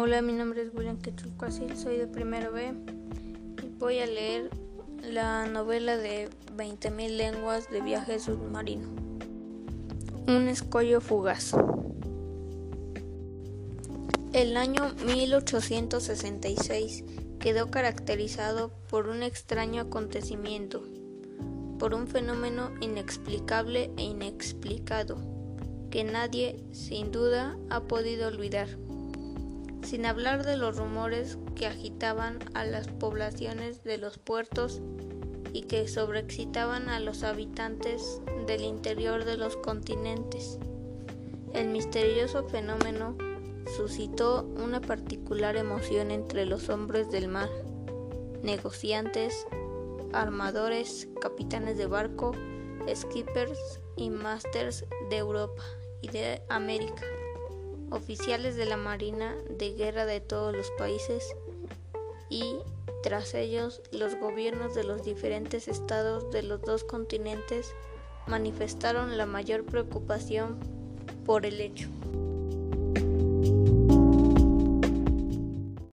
Hola, mi nombre es William Quetzalcoatl, soy de primero B y voy a leer la novela de 20.000 lenguas de viaje submarino. Un escollo fugaz. El año 1866 quedó caracterizado por un extraño acontecimiento, por un fenómeno inexplicable e inexplicado que nadie, sin duda, ha podido olvidar. Sin hablar de los rumores que agitaban a las poblaciones de los puertos y que sobreexcitaban a los habitantes del interior de los continentes. El misterioso fenómeno suscitó una particular emoción entre los hombres del mar, negociantes, armadores, capitanes de barco, skippers y masters de Europa y de América, oficiales de la Marina de Guerra de todos los países y, tras ellos, los gobiernos de los diferentes estados de los dos continentes manifestaron la mayor preocupación por el hecho.